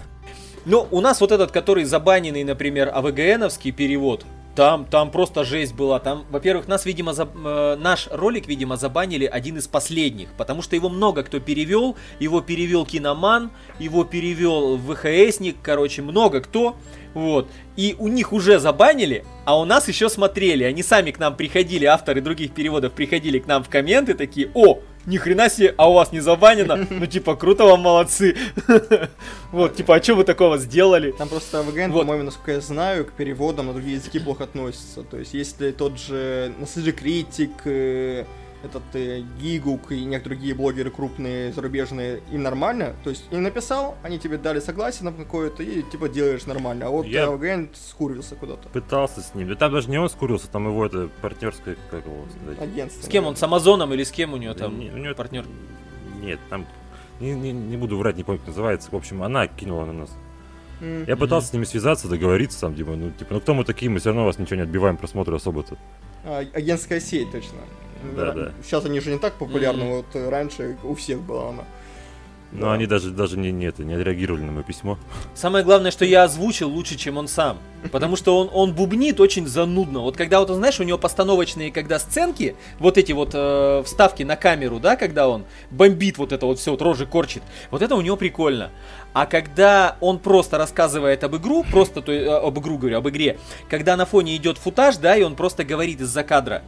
Ну, у нас вот этот, который забаненный, например, АВГНовский перевод, там, там просто жесть была. Там, во-первых, нас, видимо, заб- э, наш ролик, видимо, забанили один из последних, потому что его много кто перевел. Его перевел Киноман, его перевел ВХСник, короче, много кто. Вот. И у них уже забанили, а у нас еще смотрели. Они сами к нам приходили, авторы других переводов приходили к нам в комменты такие, о, ни хрена себе, а у вас не забанено? Ну, типа, круто вам, молодцы. Вот, типа, а что вы такого сделали? Там просто Вот. по-моему, насколько я знаю, к переводам на другие языки плохо относится. То есть, если тот же Наследие Критик, э, этот э, Гигук и некоторые другие блогеры крупные, зарубежные, им нормально, то есть им написал, они тебе дали согласие на какое-то, и типа делаешь нормально. А вот Я- АВГН скурился куда-то. Пытался с ним. Да там даже не он скурился, там его это партнерское, как его сказать. Агентство. С кем он, с Амазоном или с кем у него там Не- у него- партнер? Нет, там... Не, не- не буду врать, не помню, как называется. В общем, она кинула на нас. М. Я пытался с ними связаться, договориться там, типа, ну, типа, ну кто мы такие, мы все равно вас ничего не отбиваем просмотры особо-то. А, агентская сеть, точно. Да, да. Сейчас они же не так популярны, Мгм. вот э, раньше у всех была она. Но Да. они даже, даже не, не, это, не отреагировали на мое письмо. Самое главное, что я озвучил лучше, чем он сам. Потому что он, он бубнит очень занудно. Вот когда вот, знаешь, у него постановочные, когда сценки, вот эти вот э, вставки на камеру, да, когда он бомбит вот это вот все, вот рожи корчит, вот это у него прикольно. А когда он просто рассказывает об игру, просто, то, э, об игру говорю, об игре, когда на фоне идет футаж, да, и он просто говорит из-за кадра,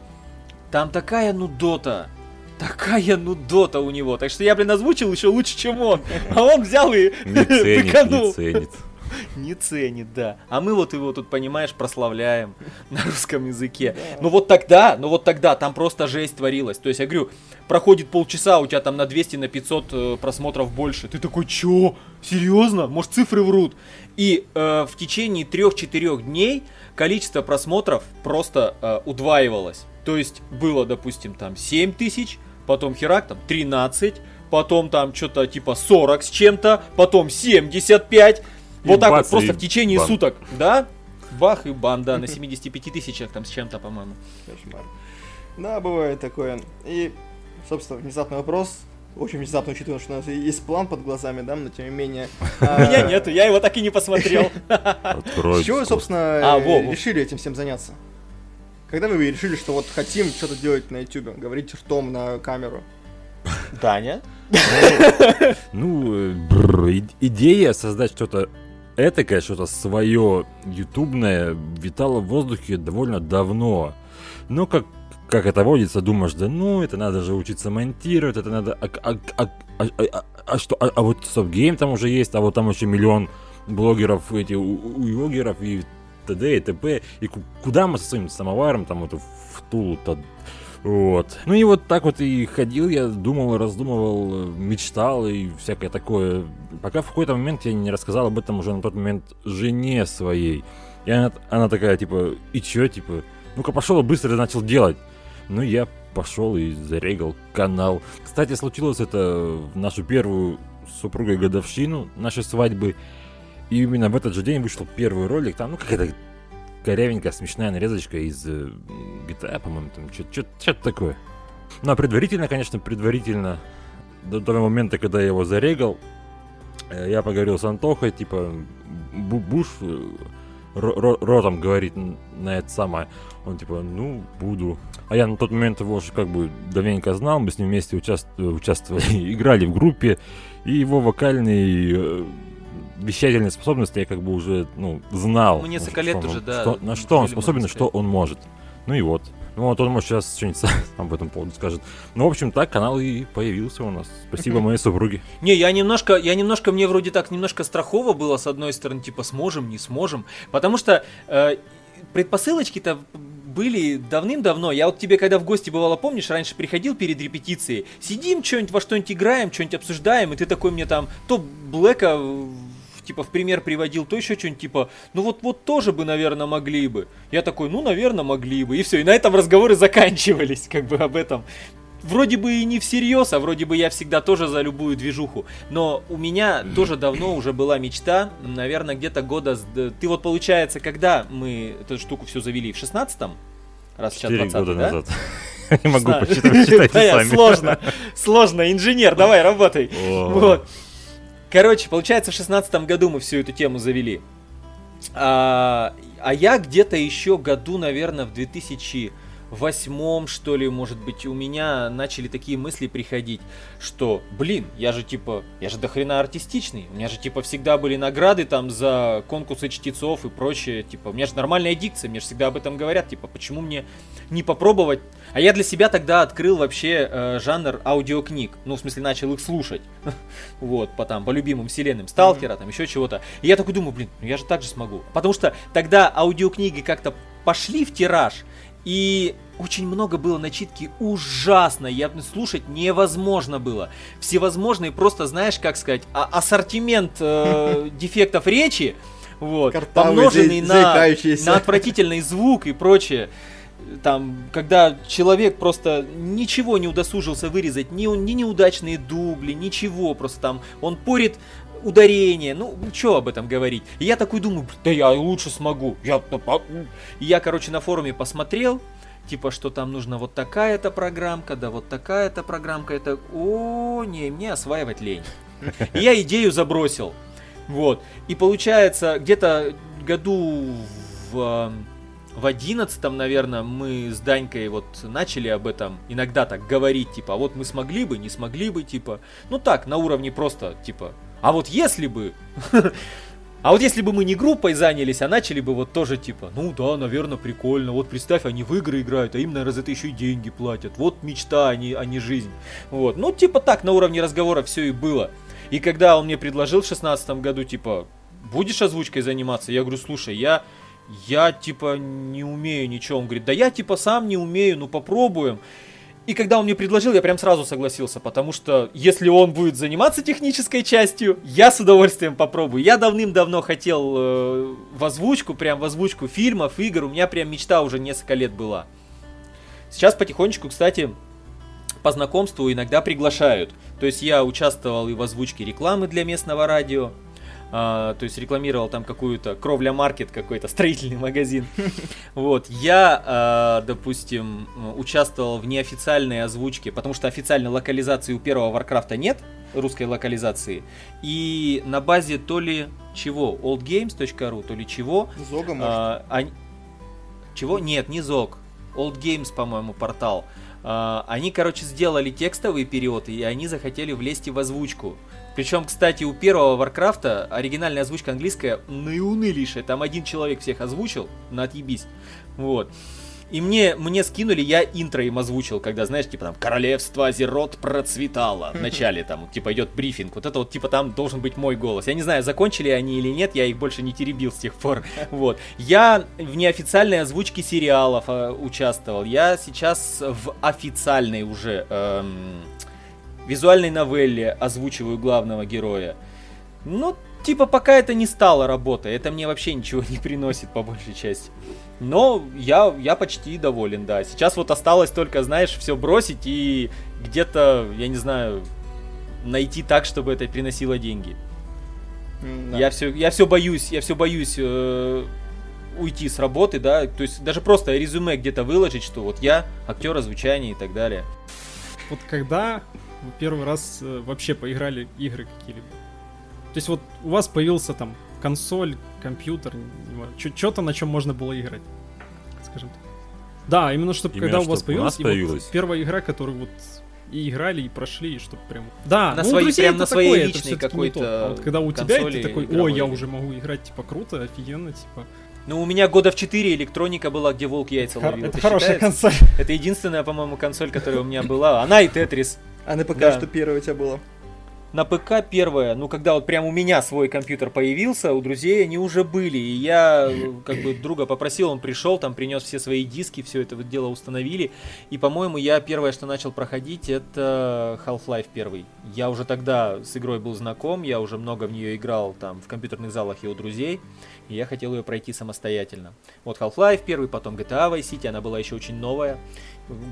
там такая нудота, Такая нудота у него. Так что я, блин, озвучил еще лучше, чем он. А он взял и Не ценит, тыканул. не ценит. Не ценит, да. А мы вот его тут, понимаешь, прославляем на русском языке. Ну вот тогда, ну вот тогда там просто жесть творилась. То есть, я говорю, проходит полчаса, у тебя там на 200, на 500 э, просмотров больше. Ты такой, чё? Серьезно? Может, цифры врут? И э, в течение 3-4 дней количество просмотров просто э, удваивалось. То есть, было, допустим, там 7 тысяч, потом херак там 13, потом там что-то типа 40 с чем-то, потом 75. И Вот так вот, просто в течение бан. суток, да? Бах и бан, да, на 75 тысячах там с чем-то, по-моему. Кошмар. Да, бывает такое. И, собственно, внезапный вопрос. Очень внезапно, учитывая, что у нас есть план под глазами, да, но тем не менее. У меня нету, я его так и не посмотрел. С чего вы, собственно, А, решили этим всем заняться? Когда вы решили, что вот хотим что-то делать на YouTube, говорить ртом на камеру? Даня? Ну, э, бррр, и- идея создать что-то этакое, что-то свое, ютубное, витала в воздухе довольно давно. Но как, как это водится, думаешь, да ну, это надо же учиться монтировать, это надо... А, а- а- а- а- а что, а, а вот StopGame там уже есть, а вот там еще миллион блогеров, эти, у- у- уйогеров и т.д. и т.п. И ку- куда мы со своим самоваром там вот в Тулу-то вот. Ну и вот так вот и ходил я, думал, раздумывал, мечтал и всякое такое. Пока в какой-то момент я не рассказал об этом уже на тот момент жене своей. И она, она такая, типа, и чё, типа, ну-ка пошел и быстро начал делать. Ну я пошел и зарегал канал. Кстати, случилось это в нашу первую супругой годовщину нашей свадьбы. И именно в этот же день вышел первый ролик. Там, ну, какая-то корявенькая смешная нарезочка из э, GTA, по-моему, там что-то такое. Ну, а предварительно, конечно, предварительно, до того момента, когда я его зарегал, э, я поговорил с Антохой, типа, Бу- Буш э, ро- ро- ротом говорит на это самое. Он типа, ну, буду. А я на тот момент его уже как бы давненько знал, мы с ним вместе участ- участвовали, играли в группе, и его вокальный вещательные способности я как бы уже, ну, знал. Ну, несколько лет он- уже, да, что- на что он способен и что он может. Ну и вот. Ну вот он, может, сейчас что-нибудь сам об этом поводу скажет. Ну, в общем, так канал и появился у нас. Спасибо моей супруге. Не, я немножко, я немножко, мне вроде так немножко страхово было, с одной стороны, типа, сможем, не сможем. Потому что э, предпосылочки-то были давным-давно. Я вот тебе, когда в гости бывало, помнишь, раньше приходил перед репетицией, сидим, что-нибудь во что-нибудь играем, что-нибудь обсуждаем, и ты такой мне там то Блэка типа в пример приводил, то еще что-нибудь типа, ну вот вот тоже бы, наверное, могли бы. Я такой, ну, наверное, могли бы. И все, и на этом разговоры заканчивались, как бы об этом. Вроде бы и не всерьез, а вроде бы я всегда тоже за любую движуху. Но у меня тоже давно уже была мечта, наверное, где-то года... Ты вот, получается, когда мы эту штуку все завели? В 16-м? Раз сейчас Четыре 20 года да? назад. Не могу посчитать, сами. Сложно, сложно, инженер, давай, работай. Вот. Короче, получается, в шестнадцатом году мы всю эту тему завели. А, а я где-то еще году, наверное, в 2008, что ли, может быть, у меня начали такие мысли приходить, что, блин, я же типа, я же дохрена артистичный, у меня же типа всегда были награды там за конкурсы чтецов и прочее, типа, у меня же нормальная дикция, мне же всегда об этом говорят, типа, почему мне не попробовать? А я для себя тогда открыл вообще э, жанр аудиокниг, ну, в смысле, начал их слушать, вот, по там, по любимым вселенным, Сталкера, там, еще чего-то. И я такой думаю, блин, ну я же так же смогу. Потому что тогда аудиокниги как-то пошли в тираж, и очень много было начитки ужасно, я слушать невозможно было. Всевозможные просто, знаешь, как сказать, а- ассортимент э, дефектов речи, вот, Картавый, помноженный на, на отвратительный звук и прочее. Там, когда человек просто ничего не удосужился вырезать, ни, ни неудачные дубли, ничего, просто там он порит ударение, ну, что об этом говорить. И я такой думаю, да я лучше смогу. Я... И я, короче, на форуме посмотрел, типа, что там нужно вот такая-то программка, да вот такая-то программка, это, о, не, мне осваивать лень. И я идею забросил. Вот. И получается, где-то году в, в одиннадцатом, наверное, мы с Данькой вот начали об этом иногда так говорить, типа, а вот мы смогли бы, не смогли бы, типа, ну так, на уровне просто, типа, а вот если бы, а вот если бы мы не группой занялись, а начали бы вот тоже типа, ну да, наверное, прикольно, вот представь, они в игры играют, а им, наверное, за это еще и деньги платят, вот мечта, а не, а не жизнь, вот, ну типа так, на уровне разговора все и было. И когда он мне предложил в шестнадцатом году, типа, будешь озвучкой заниматься, я говорю, слушай, я, я типа не умею ничего, он говорит, да я типа сам не умею, ну попробуем. И когда он мне предложил, я прям сразу согласился, потому что если он будет заниматься технической частью, я с удовольствием попробую. Я давным-давно хотел э, в озвучку, прям в озвучку фильмов, игр, у меня прям мечта уже несколько лет была. Сейчас потихонечку, кстати, по знакомству иногда приглашают. То есть я участвовал и в озвучке рекламы для местного радио, а, то есть рекламировал там какую-то кровля маркет какой-то строительный магазин. Вот я, а, допустим, участвовал в неофициальной озвучке, потому что официальной локализации у первого Варкрафта нет русской локализации, и на базе то ли чего oldgames.ru, то ли чего. Зога, может. а, они- Чего? Нет, не Зог. Old Games, по-моему, портал. А, Они, короче, сделали текстовый период, и они захотели влезть и в озвучку. Причем, кстати, у первого Варкрафта оригинальная озвучка английская наиунылейшая. Там один человек всех озвучил, на отъебись. Вот. И мне, мне скинули, я интро им озвучил, когда, знаешь, типа там «Королевство Азерот процветало». В начале там, типа, идет брифинг. Вот это вот, типа, там должен быть мой голос. Я не знаю, закончили они или нет, я их больше не теребил с тех пор. Вот. Я в неофициальной озвучке сериалов э, участвовал. Я сейчас в официальной уже эм, визуальной новелле озвучиваю главного героя. Ну, типа, пока это не стало работой, это мне вообще ничего не приносит по большей части. Но я, я почти доволен, да. Сейчас вот осталось только, знаешь, все бросить и где-то, я не знаю, найти так, чтобы это приносило деньги. Да. Я все, я все боюсь, я все боюсь э, уйти с работы, да, то есть даже просто резюме где-то выложить, что вот я актер озвучания и так далее. Вот когда вы первый раз э, вообще поиграли игры какие-либо? То есть вот у вас появился там консоль, компьютер, что-то на чем можно было играть, скажем так. Да, именно чтобы Именно когда у вас чтоб у появилась, и вот появилась. первая игра, которую вот и играли, и прошли, и чтобы прям... Да, На ну, у своей- друзей прям это на своей такое, это личной какой-то то. А вот когда у тебя, и консоли ты такой, о, я уже могу играть, типа, круто, офигенно, типа... Ну, у меня года в 4 электроника была, где волк яйца Хор- ловил. это Это хорошая считается? консоль. Это единственная, по-моему, консоль, которая у меня была. Она и Тетрис. А на ПК Да. что первое у тебя было? На ПК первое, ну когда вот прям у меня свой компьютер появился, у друзей они уже были, и я э, как бы друга попросил, он пришел, там принес все свои диски, все это вот дело установили, и по-моему я первое, что начал проходить, это Half-Life первый. Я уже тогда с игрой был знаком, я уже много в нее играл там в компьютерных залах и у друзей, и я хотел ее пройти самостоятельно. Вот Half-Life первый, потом GTA Vice City, она была еще очень новая.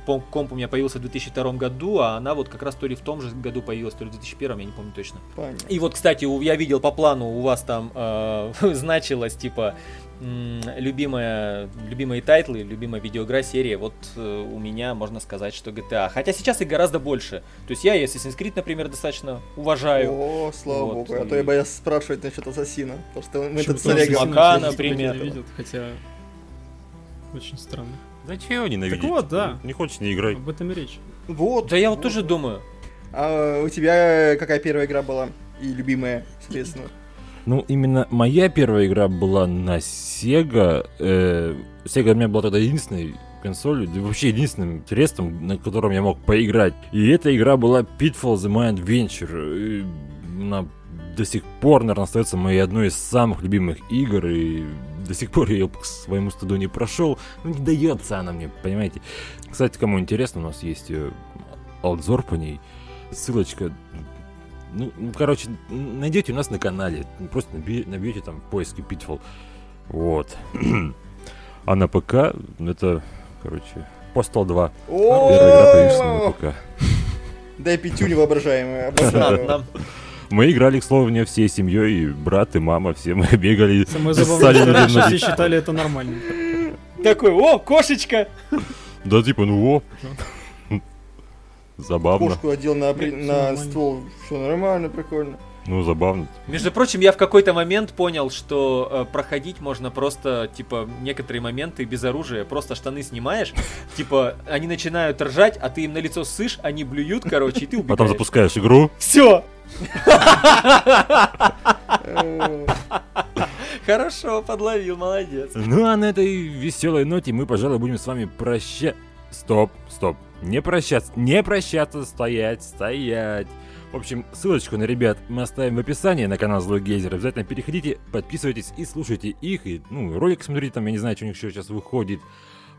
Комп у меня появился в 2002 году, а она вот как раз то ли в том же году появилась, то ли в 2001, я не помню точно. Понятно. И вот, кстати, я видел по плану, у вас там э, значилось, типа, любимая, любимые тайтлы, любимая видеоигра, серия. Вот э, у меня можно сказать, что GTA. Хотя сейчас их гораздо больше. То есть я Assassin's Creed, например, достаточно уважаю. О, слава Вот, богу. А и- то я боялся спрашивать насчет Ассасина. Потому что мы Почему-то тут с Олегом... Например. ненавидят, хотя... Очень странно. Да чего ненавидеть? Так вот, да. Не хочешь, не играй. Об этом и речь. Вот. Да я вот тоже думаю. А у тебя какая первая игра была? И любимая, соответственно. Ну, именно моя первая игра была на Sega. Э, Sega у меня была тогда единственной консолью, да вообще единственным средством, на котором я мог поиграть. И эта игра была Pitfall The My Adventure. И Она до сих пор, наверное, остается моей одной из самых любимых игр, и до сих пор я ее к своему стыду не прошел. Ну, не дается она мне, понимаете. Кстати, кому интересно, у нас есть э, обзор по ней. Ссылочка ну, ну, короче, найдете у нас на канале. Просто наби- набьете там в поиске Pitfall. Вот. а на ПК это, короче, Postal 2. Первая игра появилась на ПК. Дай пятюню воображаемую. Нам- Обожаю. Мы играли, к слову, не всей семьей, и брат, и мама, все мы бегали. Самое забавное, что раньше на- все считали это нормально. Такой, о, кошечка! Да, типа, ну о. Забавно. Кошку одел на, при- на ствол. Все нормально, прикольно. Ну, забавно. Между прочим, я в какой-то момент понял, что э, проходить можно просто, типа, некоторые моменты без оружия. Просто штаны снимаешь, типа, они начинают ржать, а ты им на лицо ссышь, они блюют, короче, и ты убегаешь. Потом запускаешь игру. Все! Хорошо, подловил, молодец. Ну а на этой веселой ноте мы, пожалуй, будем с вами прощаться. Стоп, стоп. Не прощаться, не прощаться, стоять, стоять. В общем, ссылочку на ребят мы оставим в описании на канал Злой Гейзер. Обязательно переходите, подписывайтесь и слушайте их. И, ну, ролик смотрите, там, я не знаю, что у них еще сейчас выходит.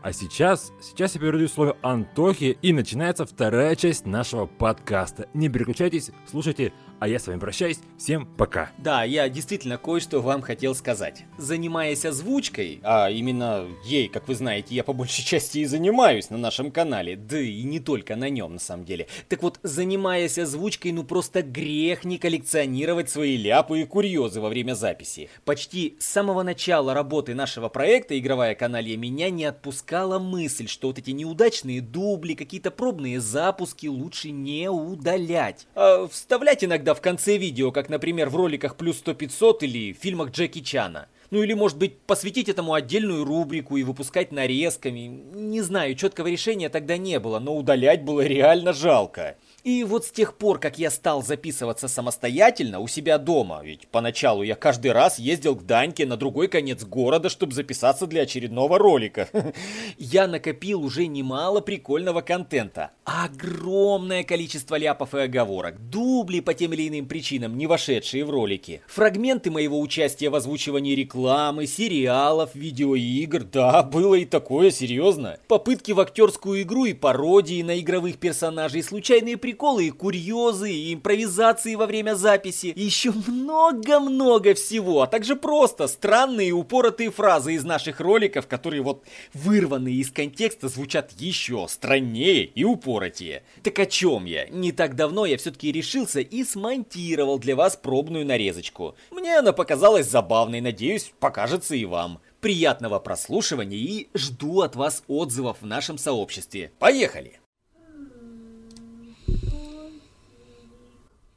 А сейчас, сейчас я передаю слово Антохе, и начинается вторая часть нашего подкаста. Не переключайтесь, слушайте, а я с вами прощаюсь. Всем пока. Да, я действительно кое-что вам хотел сказать. Занимаясь озвучкой, а именно ей, как вы знаете, я по большей части и занимаюсь на нашем канале, да и не только на нем на самом деле. Так вот, занимаясь озвучкой, ну просто грех не коллекционировать свои ляпы и курьезы во время записи. Почти с самого начала работы нашего проекта «Игровая каналья» меня не отпускала мысль, что вот эти неудачные дубли, какие-то пробные запуски лучше не удалять. А вставлять иногда в конце видео, как, например, в роликах «Плюс 100-500» или в фильмах Джеки Чана. Ну или, может быть, посвятить этому отдельную рубрику и выпускать нарезками. Не знаю, четкого решения тогда не было, но удалять было реально жалко. И вот с тех пор, как я стал записываться самостоятельно у себя дома, ведь поначалу я каждый раз ездил к Даньке на другой конец города, чтобы записаться для очередного ролика, я накопил уже немало прикольного контента. Огромное количество ляпов и оговорок, дубли по тем или иным причинам, не вошедшие в ролики, фрагменты моего участия в озвучивании рекламы, сериалов, видеоигр, да, было и такое, серьезно. Попытки в актерскую игру и пародии на игровых персонажей, случайные приколы и курьезы, и импровизации во время записи, и еще много-много всего, а также просто странные и упоротые фразы из наших роликов, которые вот вырванные из контекста звучат еще страннее и упоротее. Так о чем я? Не так давно я все-таки решился и смонтировал для вас пробную нарезочку. Мне она показалась забавной, надеюсь, покажется и вам. Приятного прослушивания и жду от вас отзывов в нашем сообществе. Поехали!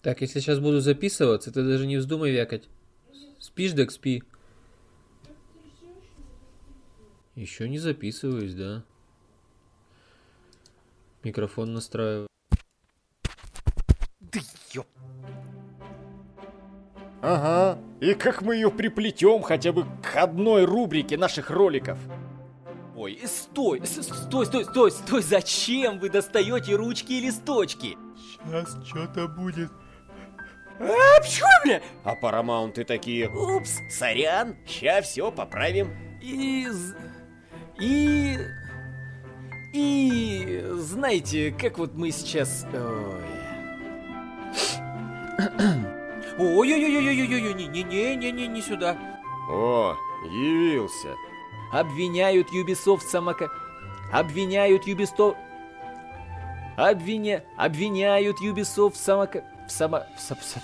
Так, если сейчас буду записываться, ты даже не вздумай вякать. Спишь, так спи. Еще не записываюсь, да. Микрофон настраиваю. Да ёп. Ага, и как мы ее приплетем хотя бы к одной рубрике наших роликов. Ой, стой, стой, стой, стой, стой, зачем вы достаете ручки и листочки? Сейчас что-то будет. А, почему, бля? А Парамаунты такие. Упс, Сорян, ща все поправим. и... з- И... И... Знаете, как вот мы сейчас... Ой... Ой-ой-ой-ой-ой-ой, не-не-не-не, не сюда. О, явился. Обвиняют Ubisoft в самока... Обвиняют Ubisoft... Обвиня... Обвиняют Ubisoft в самока... В само... В со- в со-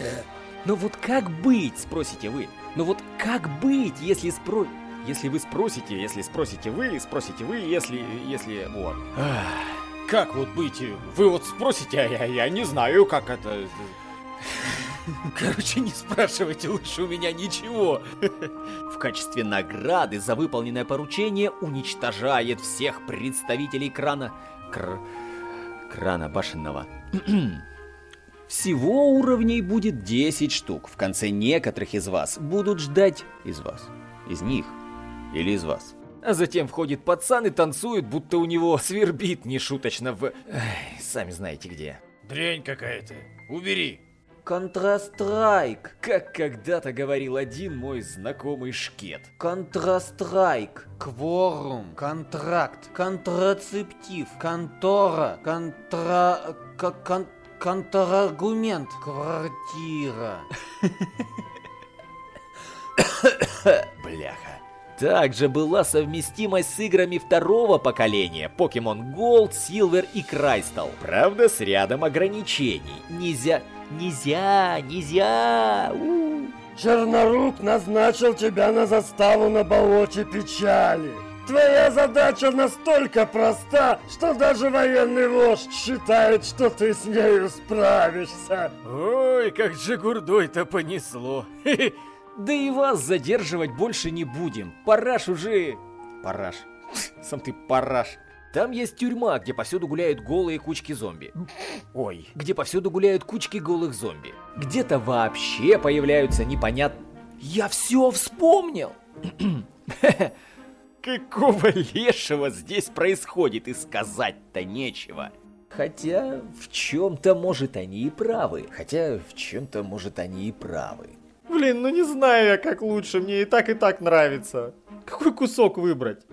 Э, Ну вот как быть, спросите вы? Ну вот как быть, если спро... Если вы спросите, если спросите вы, спросите вы, если, если, вот. Ах, Как вот быть? Вы вот спросите, а я, я не знаю, как это... Короче, не спрашивайте лучше у меня ничего. В качестве награды за выполненное поручение уничтожает всех представителей крана... Кр... Крана башенного. Всего уровней будет 10 штук. В конце некоторых из вас будут ждать из вас. Из них. Или из вас. А затем входит пацан и танцует, будто у него свербит нешуточно в... Эх, сами знаете где. Дрянь какая-то. Убери. Контрастрайк, как когда-то говорил один мой знакомый шкет. Контрастрайк, кворум, контракт, контрацептив, контора, контра... кон- контраргумент, квартира. Бляха. Также была совместимость с играми второго поколения Pokemon Gold, Silver и Crystal. Правда, с рядом ограничений. Нельзя, нельзя, нельзя. у. Чернорук назначил тебя на заставу на болоте печали. Твоя задача настолько проста, что даже военный вождь считает, что ты с нею справишься. Ой, как же гурдой-то понесло. Да и вас задерживать больше не будем. Параш уже... Параш. Сам ты параш. Там есть тюрьма, где повсюду гуляют голые кучки зомби. Ой, где повсюду гуляют кучки голых зомби. Где-то вообще появляются непонятно... Я все вспомнил! Какого лешего здесь происходит и сказать-то нечего. Хотя в чем-то, может, они и правы. Хотя в чем-то, может, они и правы. Блин, ну не знаю я, как лучше. Мне и так, и так нравится. Какой кусок выбрать?